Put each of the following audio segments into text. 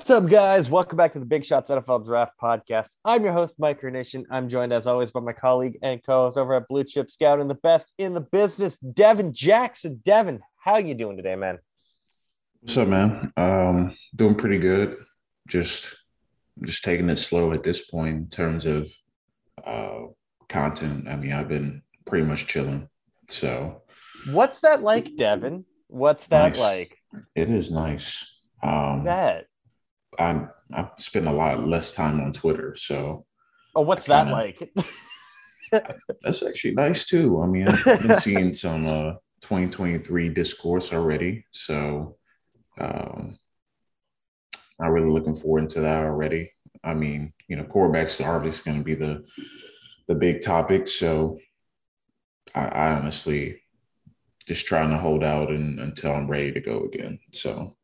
What's up, guys? Welcome back to the Big Shots NFL Draft Podcast. I'm your host, Mike Carnation. I'm joined, as always, by my colleague and co-host over at Blue Chip Scout and the best in the business, Devin Jackson. Devin, how you doing today, man? What's up, man? Um, doing pretty good. Just, just taking it slow at this point in terms of uh, content. I mean, I've been pretty much chilling. So, what's that like, Devin? What's that Nice. like? it is nice. Um, That. I I spend a lot less time on Twitter, so Oh, what's that kinda- like? that's actually nice too. I mean, I've been seeing some uh, 2023 discourse already, so um, I'm really looking forward to that already. I mean, you know, quarterbacks are obviously going to be the the big topic, so I, I honestly just trying to hold out and, until I'm ready to go again. So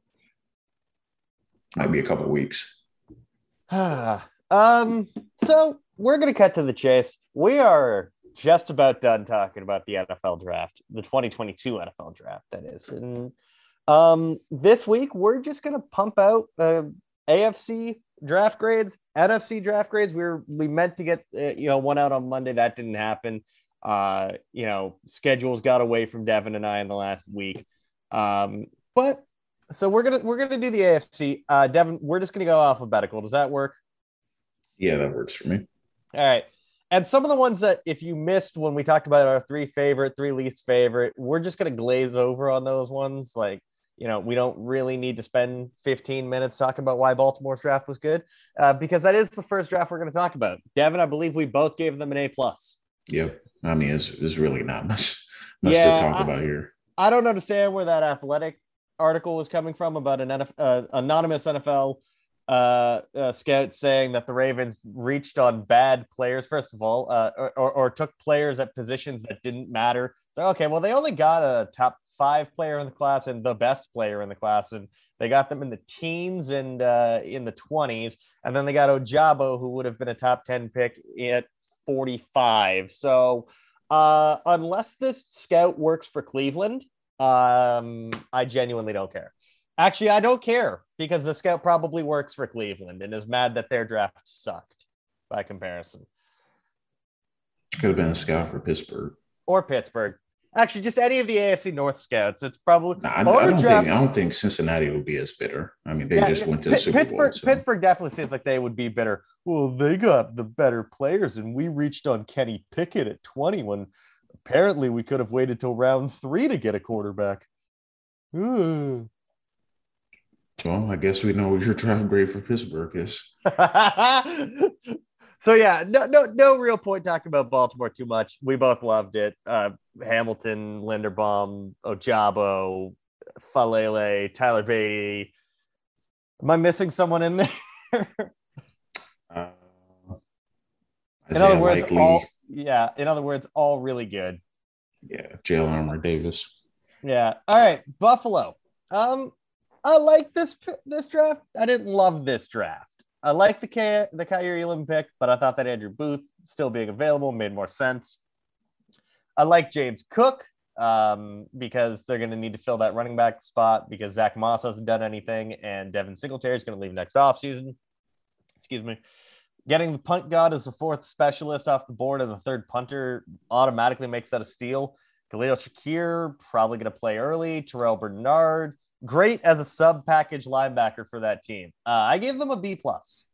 might be a couple weeks. um, so we're gonna cut to the chase. We are just about done talking about the NFL draft, the 2022 NFL draft, that is. And um, this week we're just gonna pump out uh, AFC draft grades, NFC draft grades. We were we meant to get uh, you know one out on Monday, that didn't happen. Uh, you know, schedules got away from Devin and I in the last week. Um, but so we're gonna we're gonna do the AFC. Uh, Devin, we're just gonna go alphabetical. Does that work? Yeah, that works for me. All right. And some of the ones that if you missed when we talked about our three favorite, three least favorite, we're just gonna glaze over on those ones. Like, you know, we don't really need to spend 15 minutes talking about why Baltimore's draft was good, uh, because that is the first draft we're gonna talk about. Devin, I believe we both gave them an A plus. Yep. I mean, it's, it's really not much much Yeah, to talk I- about here. I don't understand where that athletic article was coming from about an NF, uh, anonymous NFL uh, uh, scout saying that the Ravens reached on bad players, first of all, uh, or, or, or took players at positions that didn't matter. So, okay, well, they only got a top five player in the class and the best player in the class, and they got them in the teens and uh, in the 20s. And then they got Ojabo, who would have been a top 10 pick at 45. So, uh, unless this scout works for Cleveland, um, I genuinely don't care. Actually, I don't care because the scout probably works for Cleveland and is mad that their draft sucked by comparison. Could have been a scout for Pittsburgh. Or Pittsburgh. Actually, just any of the AFC North scouts. It's probably Nah, I, I don't draft- think I don't think Cincinnati would be as bitter. I mean, they Yeah, just yeah. went to the Super Pittsburgh, Bowl. so- Pittsburgh definitely seems like they would be better. Well, they got the better players, and we reached on Kenny Pickett at 20 when apparently we could have waited till round three to get a quarterback. Ooh. Well, I guess we know what your draft grade for Pittsburgh is. so yeah, no, no, no real point talking about Baltimore too much. We both loved it. Uh, Hamilton, Linderbaum, Ojabo, Faalele, Tyler Badie. Am I missing someone in there? Uh, in other words, Likely, all yeah. In other words, all really good. yeah, Jalen Armour Davis. Yeah. All right, Buffalo. Um, I like this this draft. I didn't love this draft. I like the K- the Kaiir Elam pick, but I thought that Andrew Booth still being available made more sense. I like James Cook um, because they're going to need to fill that running back spot because Zach Moss hasn't done anything, and Devin Singletary is going to leave next offseason. Excuse me. Getting the punt god as the fourth specialist off the board and the third punter automatically makes that a steal. Khalil Shakir probably going to play early. Terrel Bernard, great as a sub package linebacker for that team. Uh, I gave them a B plus.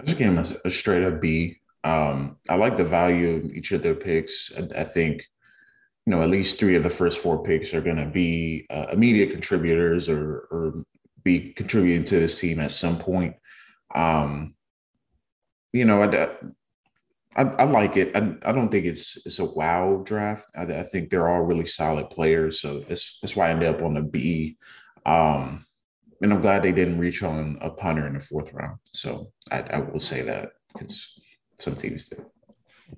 I just gave them a, a straight up B. Um, I like the value of each of their picks. I, I think, you know, at least three of the first four picks are going to be uh, immediate contributors or, or be contributing to this team at some point. Um, you know, I, I, I like it. I, I don't think it's it's a wow draft. I, I, think they're all really solid players, so that's that's why I ended up on the B. Um, and I'm glad they didn't reach on a punter in the fourth round. So I, I will say that because some teams do.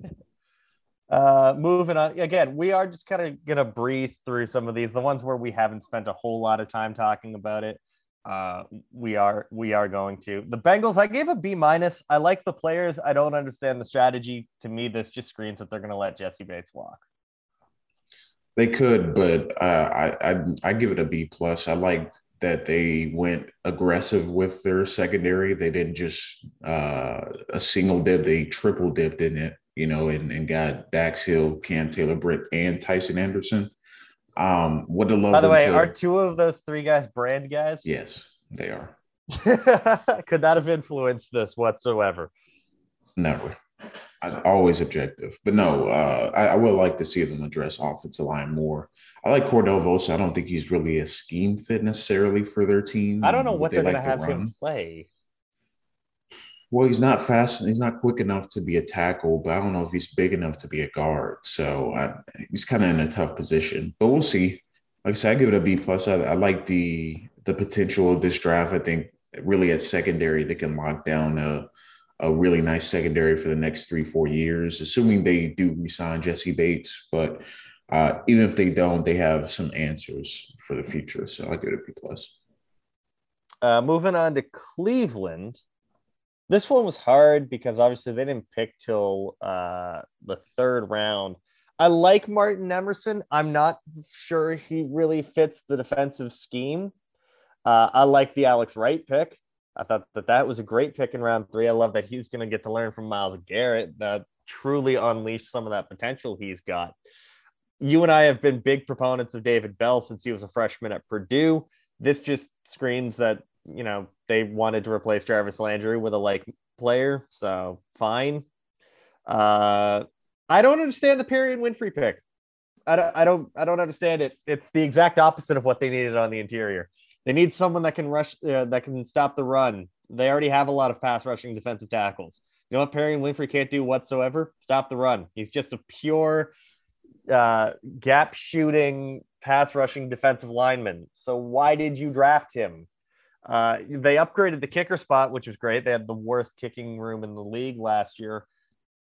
Uh, moving on again, we are just kind of gonna breeze through some of these, the ones where we haven't spent a whole lot of time talking about it. Uh, we are we are going to the Bengals. I gave a B minus. I like the players. I don't understand the strategy. To me, this just screams that they're gonna let Jessie Bates walk. They could, but uh, I, I I give it a B plus. I like that they went aggressive with their secondary. They didn't just uh, a single dip; they triple dipped in it, you know, and, and got Dax Hill, Cam Taylor Britt, and Tycen Anderson. Um, what the love. By the way, to... are two of those three guys brand guys? Yes, they are. Could that have influenced this whatsoever? Never. I, always objective, but no, uh, I, I, would like to see them address offensive line more. I like Cordell Volson. I don't think he's really a scheme fit necessarily for their team. I don't know what they are like going to have run. him play. Well, he's not fast. He's not quick enough to be a tackle, but I don't know if he's big enough to be a guard. So I, he's kind of in a tough position. But we'll see. Like I said, I give it a B plus. I, I like the the potential of this draft. I think really at secondary they can lock down a a really nice secondary for the next three four years, assuming they do resign Jessie Bates. But uh, even if they don't, they have some answers for the future. So I give it a B plus. Uh, moving on to Cleveland. This one was hard because obviously they didn't pick till uh, the third round. I like Martin Emerson. I'm not sure he really fits the defensive scheme. Uh, I like the Alex Wright pick. I thought that that was a great pick in round three. I love that he's going to get to learn from Myles Garrett that truly unleashed some of that potential he's got. You and I have been big proponents of David Bell since he was a freshman at Purdue. This just screams that you know they wanted to replace Jarvis Landry with a like player, so fine. Uh, I don't understand the Perrion Winfrey pick. I don't, I don't, I don't understand it. It's the exact opposite of what they needed on the interior. They need someone that can rush, uh, that can stop the run. They already have a lot of pass rushing defensive tackles. You know what Perrion Winfrey can't do whatsoever? Stop the run. He's just a pure uh, gap shooting, pass rushing defensive lineman. So why did you draft him? Uh, they upgraded the kicker spot, which was great. They had the worst kicking room in the league last year.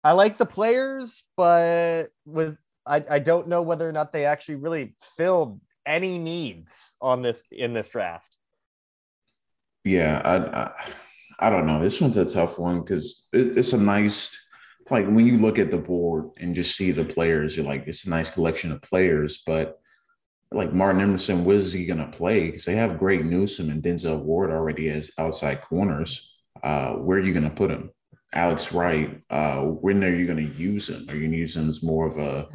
I like the players, but with I, I don't know whether or not they actually really filled any needs on this in this draft. Yeah, I I, I don't know. This one's a tough one because it, it's a nice like when you look at the board and just see the players, you're like, it's a nice collection of players, but like Martin Emerson, what is he going to play? Because they have Greg Newsom and Denzel Ward already as outside corners. Uh, where are you going to put him? Alex Wright, uh, when are you going to use him? Are you going to use him as more of a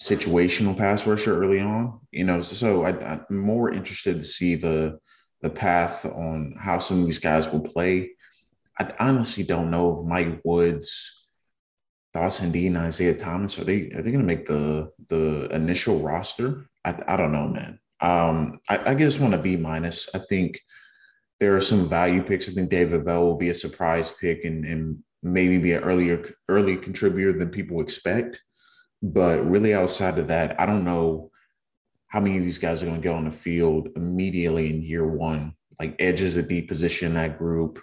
situational pass rusher early on? You know, so I, I'm more interested to see the the path on how some of these guys will play. I honestly don't know if Mike Woods, Dawson Dean, Isaiah Thomas are they are they going to make the the initial roster? I, I don't know, man. Um, I, I just want to B minus. I think there are some value picks. I think David Bell will be a surprise pick and, and maybe be an earlier early contributor than people expect. But really, outside of that, I don't know how many of these guys are going to get on the field immediately in year one. Like edges a deep position in that group,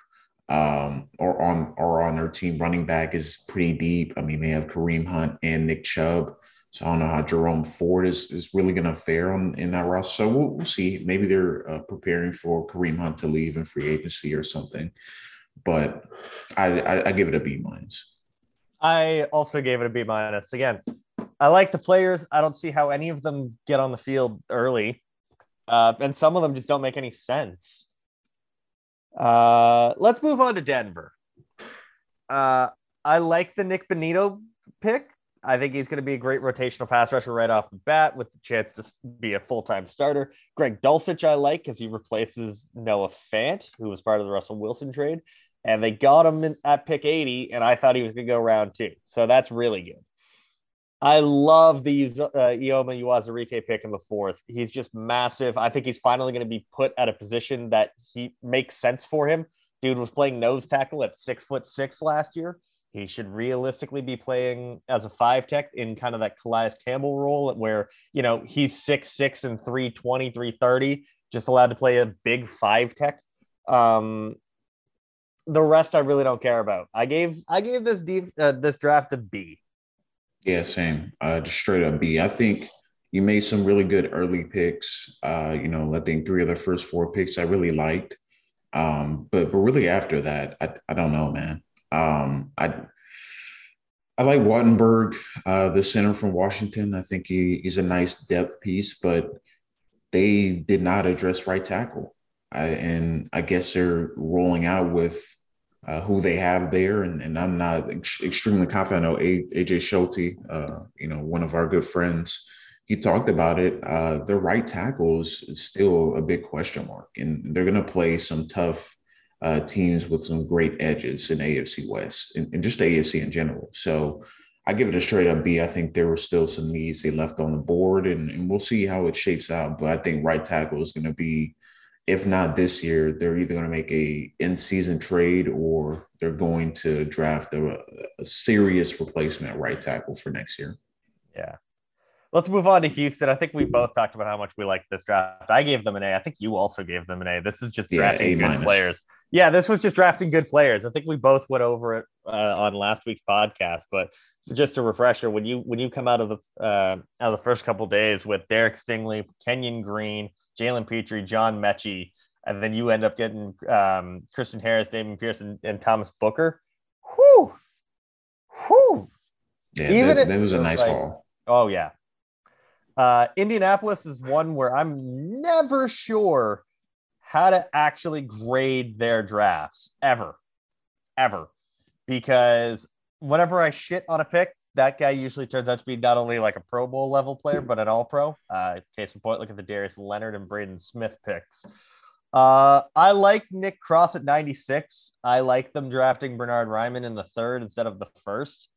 um, or on or on their team. Running back is pretty deep. I mean, they have Kareem Hunt and Nick Chubb. So I don't know how Jerome Ford is, is really going to fare on in that roster. So we'll, we'll see. Maybe they're uh, preparing for Kareem Hunt to leave in free agency or something. But I, I, I give it a B minus. I also gave it a B minus. Again, I like the players. I don't see how any of them get on the field early, uh, and some of them just don't make any sense. Uh, let's move on to Denver. Uh, I like the Nick Bonitto pick. I think he's going to be a great rotational pass rusher right off the bat with the chance to be a full time starter. Greg Dulcich, I like because he replaces Noah Fant, who was part of the Russell Wilson trade. And they got him in, at pick 80, and I thought he was going to go round two. So that's really good. I love the uh, Eyioma Uwazurike pick in the fourth. He's just massive. I think he's finally going to be put at a position that he makes sense for him. Dude was playing nose tackle at six foot six last year He should realistically be playing as a five tech in kind of that Calais Campbell role where, you know, he's six, six and 320, 330, just allowed to play a big five tech. Um, the rest I really don't care about. I gave I gave this deep uh, this draft a B. Yeah, same. Uh, just straight up B. I think you made some really good early picks. Uh, you know, I think three of the first four picks I really liked. Um, but but really after that, I, I don't know, man. Um, I I like Wattenberg, uh, the center from Washington. I think he, he's a nice depth piece, but they did not address right tackle. I, and I guess they're rolling out with uh, who they have there, and, and I'm not ex- extremely confident. I know AJ Schulte, uh, you know, one of our good friends, he talked about it. Uh, their right tackles is still a big question mark, and they're going to play some tough uh, teams with some great edges in AFC West and, and just AFC in general. So I give it a straight up B. I think there were still some needs they left on the board, and, and we'll see how it shapes out. But I think right tackle is going to be if not this year, they're either going to make a in-season trade or they're going to draft a, a serious replacement right tackle for next year. Yeah. Let's move on to Houston. I think we both talked about how much we like this draft. I gave them an A. I think you also gave them an A. This is just drafting yeah, good players. Yeah, this was just drafting good players. I think we both went over it uh, on last week's podcast, but just a refresher when you when you come out of the uh, out of the first couple days with Derek Stingley, Kenyon Green, Jalen Pitre, John Metchie, and then you end up getting um, Christian Harris, Dameon Pierce, and, and Thomas Booker. Whoo, whoo. Yeah, Even that, that was a nice like, haul. Oh yeah. Uh, Indianapolis is one where I'm never sure how to actually grade their drafts ever, ever, because whenever I shit on a pick, that guy usually turns out to be not only like a Pro Bowl level player, but an All Pro. Uh, case in point, look at the Darius Leonard and Braden Smith picks. Uh, I like Nick Cross at 96. I like them drafting Bernhard Raimann in the third instead of the first.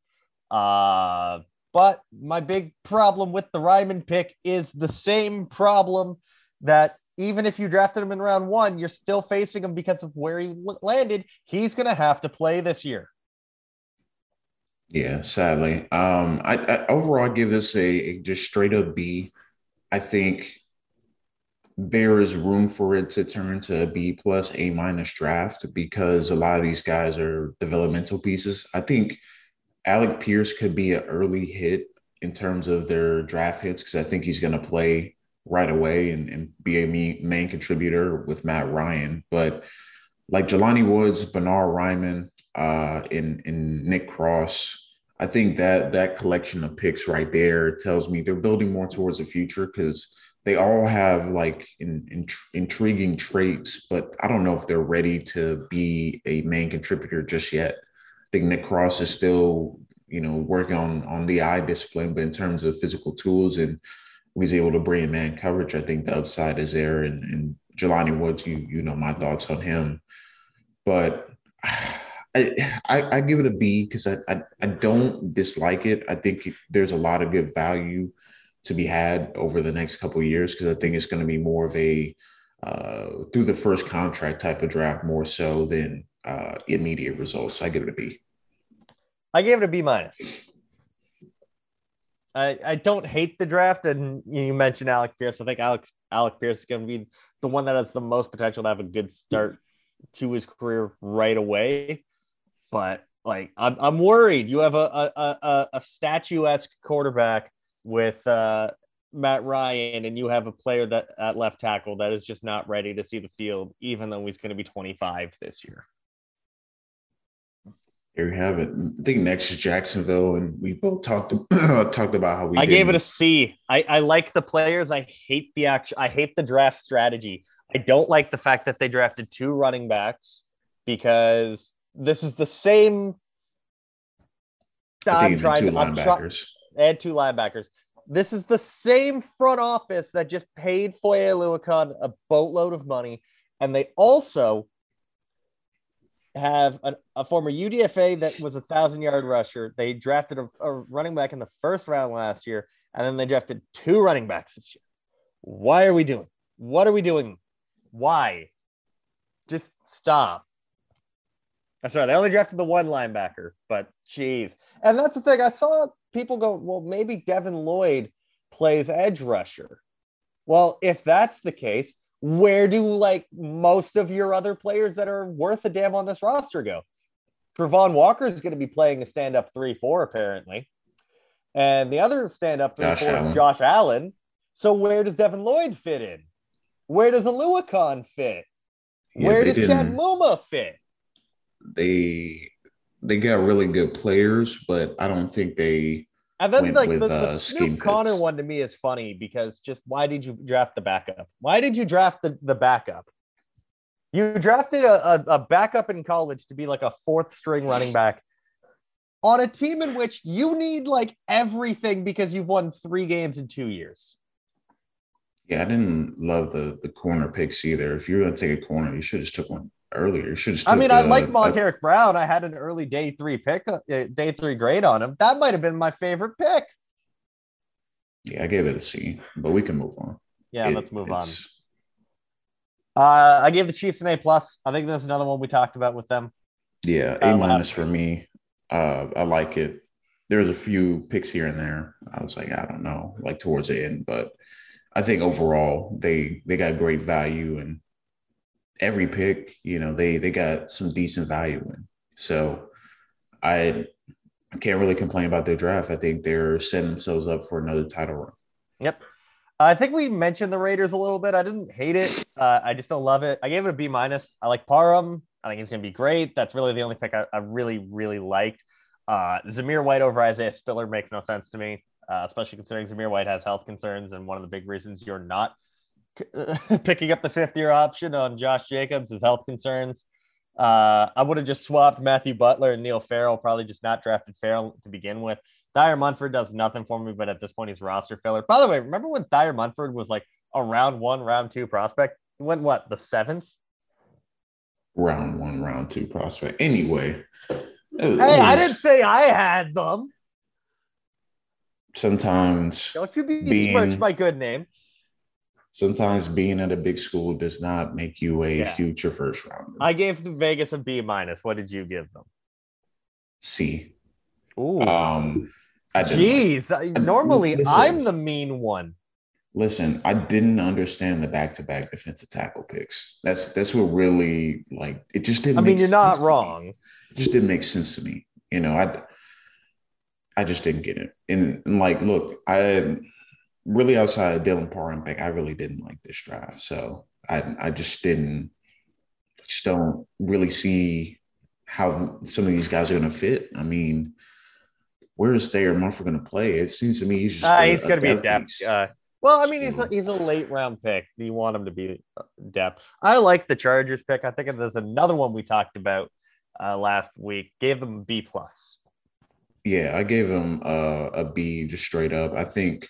Uh, but my big problem with the Raimann pick is the same problem that even if you drafted him in round one, you're still facing him because of where he landed. He's going to have to play this year. Yeah, sadly. Um, I, I overall give this a, a just straight up B. I think there is room for it to turn to a B plus A minus draft because a lot of these guys are developmental pieces. I think Alec Pierce could be an early hit in terms of their draft hits because I think he's going to play right away and, and be a main contributor with Matt Ryan. But like Jelani Woods, Bernhard Raimann, uh, in in Nick Cross. I think that that collection of picks right there tells me they're building more towards the future because they all have like in, in, intriguing traits, but I don't know if they're ready to be a main contributor just yet. I think Nick Cross is still, you know, working on on the eye discipline, but in terms of physical tools and he's able to bring man coverage, I think the upside is there. And, and Jelani Woods, you you know my thoughts on him, but I, I, I give it a B because I, I, I don't dislike it. I think there's a lot of good value to be had over the next couple years because I think it's going to be more of a uh, through the first contract type of draft more so than uh, immediate results. So I give it a B. I gave it a B minus. I, I don't hate the draft, and you mentioned Alec Pierce. I think Alex Alec Pierce is going to be the one that has the most potential to have a good start to his career right away but like I'm, I'm worried. You have a a, a, a statuesque quarterback with uh, Matt Ryan, and you have a player that at left tackle that is just not ready to see the field, even though he's going to be 25 this year. Here you have it. I think next is Jacksonville, and we both talked talked about how we. I gave it a C. I, I like the players. I hate the action. I hate the draft strategy. I don't like the fact that they drafted two running backs because this is the same. I'm trying two to linebackers. and two linebackers. This is the same front office that just paid Foye Oluokun a boatload of money, and they also have a, a former UDFA that was a thousand yard rusher. They drafted a, a running back in the first round last year, and then they drafted two running backs this year. Why are we doing? What are we doing? Why? Just stop. That's right. They only drafted the one linebacker, but geez. And that's the thing. I saw people go, well, maybe Devin Lloyd plays edge rusher. Well, if that's the case, where do like most of your other players that are worth a damn on this roster go? Travon Walker is going to be playing a stand up 3 4, apparently. And the other stand up 3 4 is Josh Allen. So where does Devin Lloyd fit in? Where does Oluokun fit? Yeah, where does Chad Muma fit? They they got really good players, but I don't think they and then like with, the, the uh, Snoop Conner one to me is funny because just why did you draft the backup? Why did you draft the, the backup? You drafted a, a, a backup in college to be like a fourth string running back on a team in which you need like everything because you've won three games in two years. Yeah, I didn't love the the corner picks either. If you're gonna take a corner, you should have just took one earlier. Should. I mean, I like Montaric Brown. I had an early day three pick, uh, day three grade on him. That might have been my favorite pick. Yeah, I gave it a C, but we can move on. Yeah, it, let's move on. Uh, I gave the Chiefs an A plus. I think that's another one we talked about with them. Yeah, A uh, minus for me. Uh, I like it. There's a few picks here and there. I was like, I don't know, like towards the end, but I think overall they they got great value and every pick, you know, they they got some decent value in. So I can't really complain about their draft. I think they're setting themselves up for another title run. Yep. I think we mentioned the Raiders a little bit. I didn't hate it. Uh, I just don't love it. I gave it a B minus. I like Parham. I think he's going to be great. That's really the only pick I, I really, really liked. Uh, Zamir White over Isaiah Spiller makes no sense to me, uh, especially considering Zamir White has health concerns. And one of the big reasons you're not picking up the fifth year option on Josh Jacobs, his health concerns. Uh, I would have just swapped Matthew Butler and Neil Farrell, probably just not drafted Farrell to begin with. Thayer Munford does nothing for me, but at this point, he's roster filler. By the way, remember when Thayer Munford was like a round one, round two prospect? He went what, the seventh? Round one, round two prospect. Anyway. hey, was... I didn't say I had them. Sometimes. Don't you be being... my good name sometimes being at a big school does not make you a yeah. future first rounder. I gave the Vegas a B minus. What did you give them? C. Ooh. Um, I Jeez, I, normally listen, I'm the mean one. Listen, I didn't understand the back-to-back defensive tackle picks. That's that's what really like it just didn't. I mean, you're not wrong. It just didn't make sense to me. You know, I I just didn't get it. And, and like, look, I really outside of Dylan Parham, I really didn't like this draft. So I I just didn't just don't really see how some of these guys are going to fit. I mean, where is Thayer Munford going to play? It seems to me he's just uh, he's going to be a depth. Uh, well, I mean, he's a, he's a late round pick. You want him to be uh, depth. I like the Chargers pick. I think there's another one we talked about uh, last week. Gave them B plus. Yeah, I gave him uh, a B just straight up. I think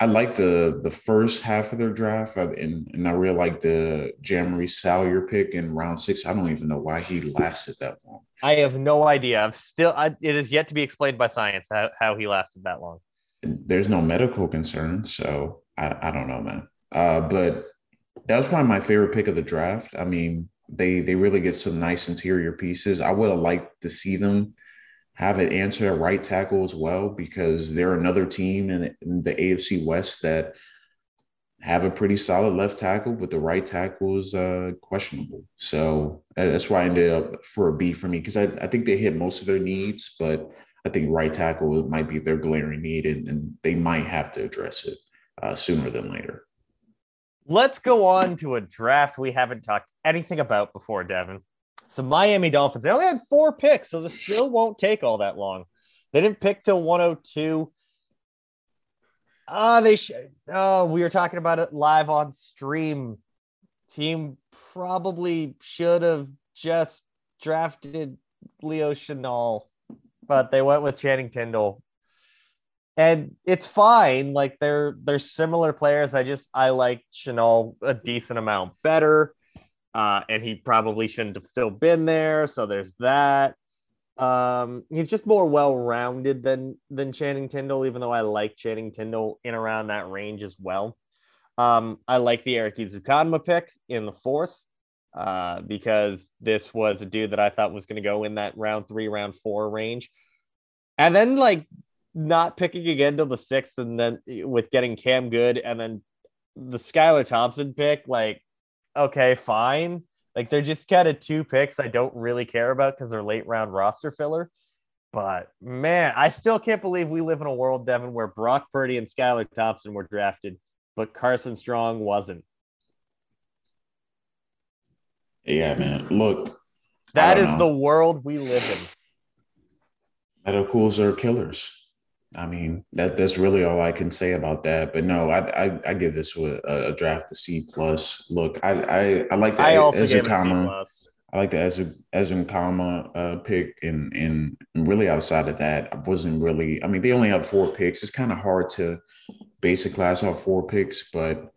I like the the first half of their draft, and and I really like the Jamaree Salyer pick in round six. I don't even know why he lasted that long. I have no idea. I'm still. I, it is yet to be explained by science how, how he lasted that long. There's no medical concern, so I, I don't know, man. Uh, but that was probably my favorite pick of the draft. I mean, they they really get some nice interior pieces. I would have liked to see them have an answer at right tackle as well because they're another team in the, in the AFC West that have a pretty solid left tackle, but the right tackle is uh, questionable. So uh, that's why I ended up for a B for me because I, I think they hit most of their needs, but I think right tackle might be their glaring need and, and they might have to address it uh, sooner than later. Let's go on to a draft we haven't talked anything about before, Devin the Miami Dolphins. They only had four picks, so this still won't take all that long. They didn't pick till 102. Ah, uh, they should. Oh, we were talking about it live on stream. Team probably should have just drafted Leo Chenal, but they went with Channing Tindall. And it's fine. Like they're they're similar players. I just I like Chenal a decent amount better uh, and he probably shouldn't have still been there. So there's that. Um, he's just more well-rounded than than Channing Tindall, even though I like Channing Tindall in around that range as well. Um, I like the Eric Ezukanma pick in the fourth. uh, because this was a dude that I thought was going to go in that round three, round four range. And then, like, not picking again till the sixth, and then with getting Cam Goode, and then the Skylar Thompson pick, like, okay, fine. Like, they're just kind of two picks I don't really care about because they're late round roster filler. But man, I still can't believe we live in a world, Devin, where Brock Purdy and Skylar Thompson were drafted, but Carson Strong wasn't. Yeah, man. Look, that is know. the world we live in. Medicals are killers. I mean, that that's really all I can say about that. But no, I I, I give this a, a draft to C plus. Look, I I, I like the I also Ezukanma. I like the Ezu Ezukanma uh, pick, and and really outside of that, I wasn't really. I mean, they only have four picks. It's kind of hard to base a class off four picks, but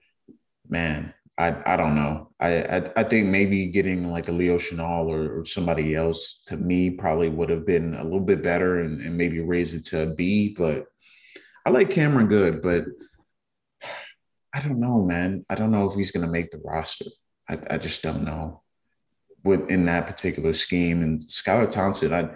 man, I I don't know. I, I, I think maybe getting like a Leo Chenal or, or, somebody else to me probably would have been a little bit better and, and maybe raise it to a B. But I like Cameron Goode, but I don't know, man. I don't know if he's gonna make the roster. I, I just don't know. Within that particular scheme. And Skylar Thompson, I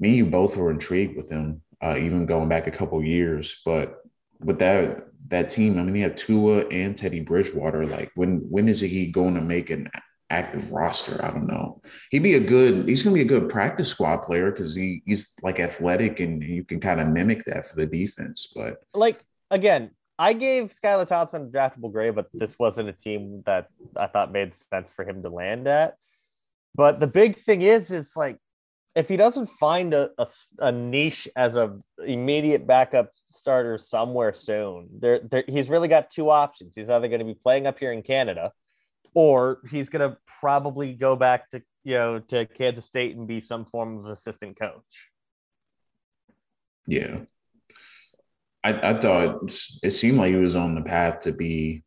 me and you both were intrigued with him, uh, even going back a couple years. But with that that team. I mean, he had Tua and Teddy Bridgewater. Like, when when is he going to make an active roster? I don't know. He'd be a good. He's going to be a good practice squad player because he he's like athletic and you can kind of mimic that for the defense. But like again, I gave Skylar Thompson a draftable grade, but this wasn't a team that I thought made sense for him to land at. But the big thing is, is like if he doesn't find a, a, a, niche as a immediate backup starter somewhere soon, there, there he's really got two options. He's either going to be playing up here in Canada, or he's going to probably go back to you know to Kansas State and be some form of assistant coach. Yeah, I, I thought it seemed like he was on the path to be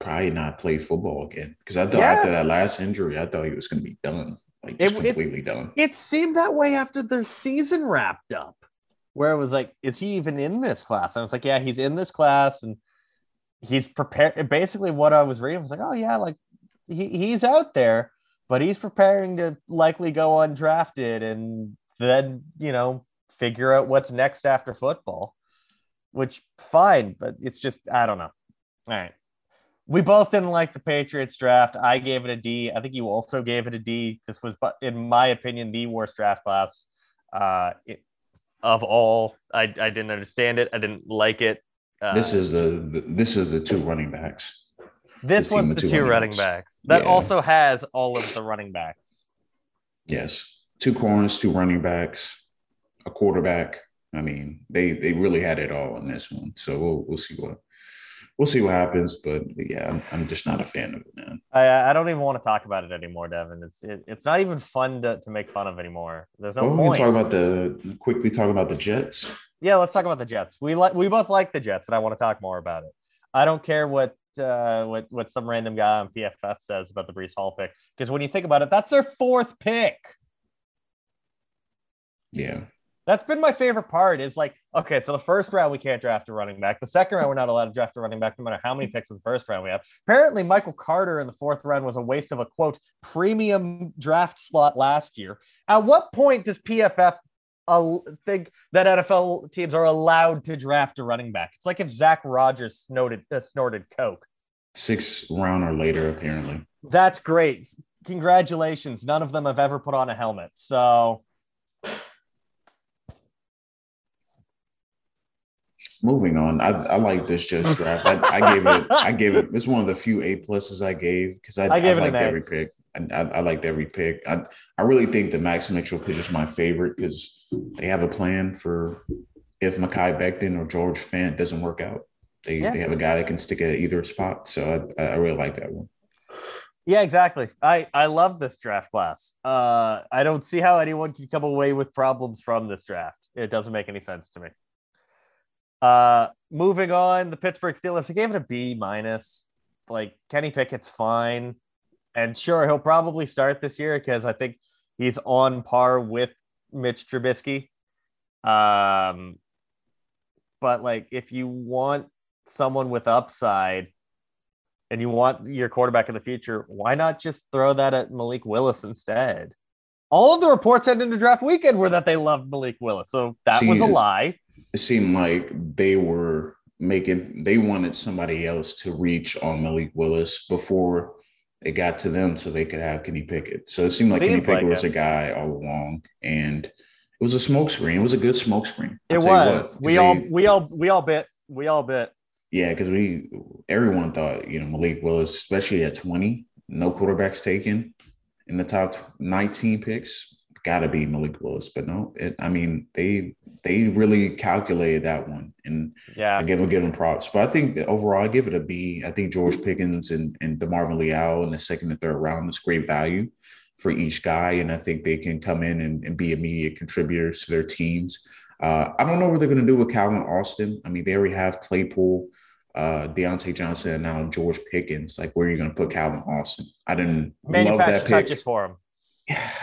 probably not play football again because I thought yeah. after that last injury, I thought he was going to be done. Like just it, completely it, done. It seemed that way after their season wrapped up, where it was like, is he even in this class? And I was like, yeah, he's in this class, and he's prepared. Basically, what I was reading was like, oh yeah, like he, he's out there, but he's preparing to likely go undrafted and then you know figure out what's next after football. Which fine, but it's just I don't know. All right we both didn't like the Patriots draft. I gave it a D. I think you also gave it a D. This was, but in my opinion, the worst draft class uh, it, of all. I, I didn't understand it. I didn't like it. Uh, this is the this is the two running backs. This the one's the two, two running, running backs. backs. That yeah. also has all of the running backs. Yes, two corners, two running backs, a quarterback. I mean, they they really had it all in this one. So we'll we'll see what we'll see what happens. But yeah, I'm, I'm just not a fan of it, man. I, I don't even want to talk about it anymore, Devin. It's it, it's not even fun to, to make fun of anymore. There's no well, point. We can talk about the quickly talk about the Jets. Yeah, let's talk about the Jets. We like we both like the Jets, and I want to talk more about it. I don't care what uh, what what some random guy on PFF says about the Breece Hall pick, because when you think about it, that's their fourth pick. Yeah. That's been my favorite part. Is like, okay, so the first round we can't draft a running back. The second round we're not allowed to draft a running back, no matter how many picks in the first round we have. Apparently, Michael Carter in the fourth round was a waste of a quote premium draft slot last year. At what point does PFF uh, think that NFL teams are allowed to draft a running back? It's like if Zach Rogers snorted uh, snorted coke. Six round or later, apparently. That's great. Congratulations. None of them have ever put on a helmet. So moving on. I, I like this just draft. I, I, gave it. I gave it. It's one of the few A pluses I gave because I, I, gave I liked every pick. I, I, liked every pick. I, I really think the Max Mitchell pick is my favorite because they have a plan for if Mekhi Becton or George Fant doesn't work out. They yeah. they have a guy that can stick at either spot. So I, I really like that one. Yeah, exactly. I I love this draft class. Uh, I don't see how anyone can come away with problems from this draft. It doesn't make any sense to me. Uh, moving on, the Pittsburgh Steelers. I gave it a B minus. Like Kenny Pickett's fine, and sure he'll probably start this year because I think he's on par with Mitch Trubisky. Um, but like if you want someone with upside, and you want your quarterback in the future, why not just throw that at Malik Willis instead? All of the reports heading into draft weekend were that they loved Malik Willis. So that was a lie. It seemed like they were making they wanted somebody else to reach on Malik Willis before it got to them so they could have Kenny Pickett. So it seemed like Kenny Seems like Pickett was it. a guy all along and it was a smoke screen. It was a good smoke screen. I'll It was. what, we all they- we all we all bit. We all bit. Yeah, because we everyone thought you know Malik Willis, especially at twenty, no quarterbacks taken in the top nineteen picks, got to be Malik Willis. But no, it, I mean they they really calculated that one, and Yeah. I give them give them props. But I think that overall, I give it a B. I think George Pickens and and Demarvin Leal in the second and third round is great value for each guy, and I think they can come in and, and be immediate contributors to their teams. Uh, I don't know what they're going to do with Calvin Austin. I mean, they already have Claypool, uh, Diontae Johnson, and now George Pickens. Like, where are you going to put Calvin Austin? I didn't love that pick. touches for him.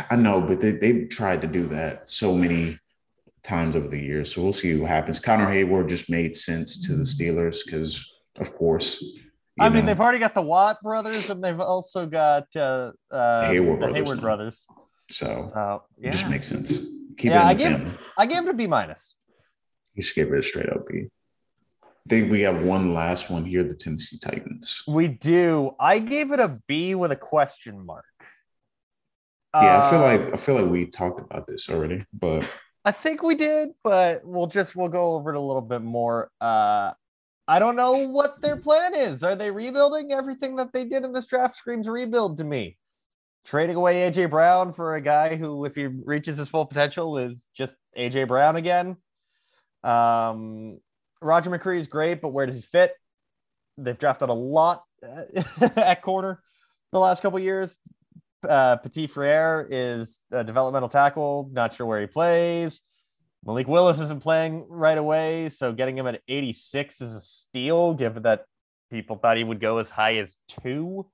I know, but they, they've tried to do that so many times over the years. So we'll see what happens. Connor Heyward just made sense to the Steelers because, of course, I mean, know, they've already got the Watt brothers, and they've also got uh, uh, Heyward the brothers Heyward brothers. so So it yeah, just makes sense. Keep Yeah, I it in the give- family. I gave it a B minus. You should give it a straight up B. I think we have one last one here the Tennessee Titans. We do. I gave it a B with a question mark. Yeah, I feel Uh, like I feel like we talked about this already, but I think we did, but we'll just we'll go over it a little bit more. Uh I don't know what their plan is. Are they rebuilding? Everything that they did in this draft screams rebuild to me. Trading away AJ Brown for a guy who, if he reaches his full potential, is just AJ Brown again. Um, Roger McCreary is great, but where does he fit? They've drafted a lot uh, at corner the last couple years. Uh, Petit Frere is a developmental tackle. Not sure where he plays. Malik Willis isn't playing right away, so getting him at 86 is a steal, given that people thought he would go as high as two.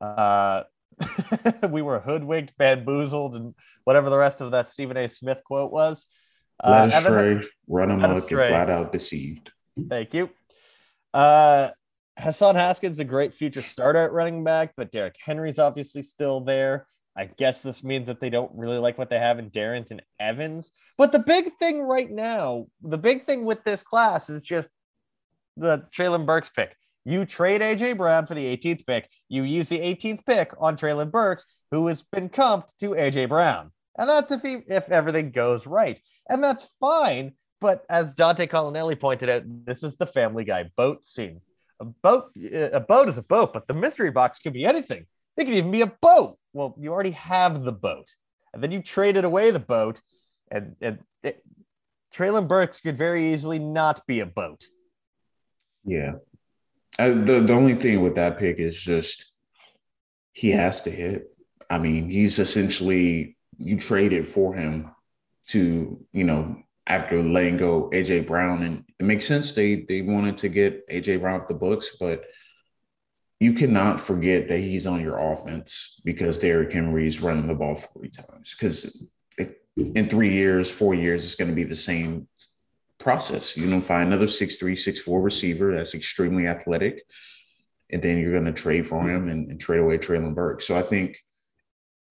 Uh, we were hoodwinked, bamboozled, and whatever the rest of that Stephen A. Smith quote was. Uh, led Evan- run amok, and flat out deceived. Thank you. Uh, Hassan Haskins a great future starter at running back, but Derrick Henry's obviously still there. I guess this means that they don't really like what they have in Darrynton Evans. But the big thing right now, the big thing with this class is just the Treylon Burks pick. You trade AJ Brown for the 18th pick. You use the 18th pick on Treylon Burks, who has been comped to AJ Brown. And that's if he if everything goes right. And that's fine. But as Dante Colonelli pointed out, this is the Family Guy boat scene. A boat, a boat is a boat, but the mystery box could be anything. It could even be a boat. Well, you already have the boat, and then you traded away the boat, and and it, Treylon Burks could very easily not be a boat. Yeah. Uh, the the only thing with that pick is just he has to hit. I mean, he's essentially you traded for him to you know after letting go AJ Brown, and it makes sense they they wanted to get AJ Brown off the books, but you cannot forget that he's on your offense because Derrick is running the ball forty times because in three years, four years, it's going to be the same process. You know, find another six three, six four receiver that's extremely athletic, and then you're going to trade for him and, and trade away Treylon Burke. So I think,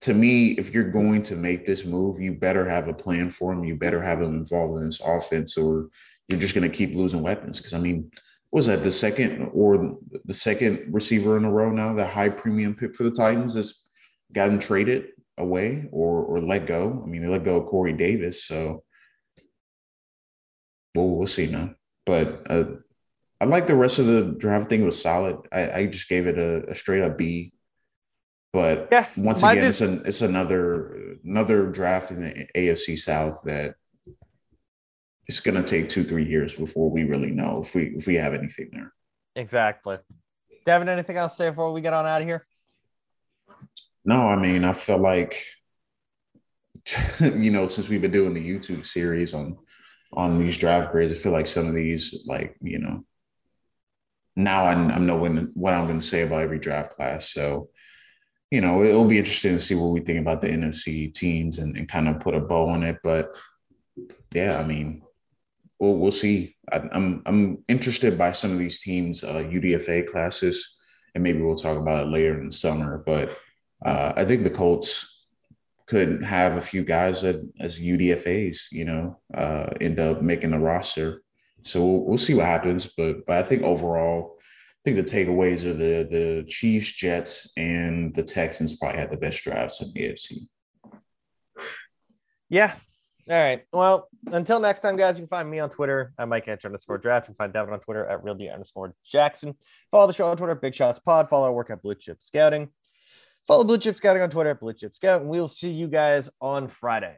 to me, if you're going to make this move, you better have a plan for him. You better have him involved in this offense, or you're just going to keep losing weapons. Because I mean, was that the second or the second receiver in a row now? The high premium pick for the Titans has gotten traded away or or let go. I mean, they let go of Corey Davis, so well, we'll see now. But uh, I like the rest of the draft. It was solid. I, I just gave it a, a straight up B. But Yeah, once again, just- it's an it's another another draft in the AFC South that it's going to take two three years before we really know if we if we have anything there. Exactly. Devin, anything else to say before we get on out of here? No, I mean, I feel like, you know, since we've been doing the YouTube series on on these draft grades, I feel like some of these, like, you know, now I, I know when what I'm going to say about every draft class. So, you know, it'll be interesting to see what we think about the NFC teams and, and kind of put a bow on it. But yeah, I mean, we'll we'll see. I, I'm I'm interested by some of these teams' uh, UDFA classes and maybe we'll talk about it later in the summer. But uh, I think the Colts could have a few guys that as UDFA's, you know, uh, end up making the roster. So we'll, we'll see what happens. But but I think overall, Think the takeaways are the the Chiefs, Jets, and the Texans probably had the best drafts in the AFC. Yeah. All right. Well, until next time, guys, you can find me on Twitter at Mike H underscore draft. You can find Devin on Twitter at real D underscore Jackson. Follow the show on Twitter, Big Shots Pod. Follow our work at Blue Chip Scouting. Follow Blue Chip Scouting on Twitter at Blue Chip Scout. And we'll see you guys on Friday.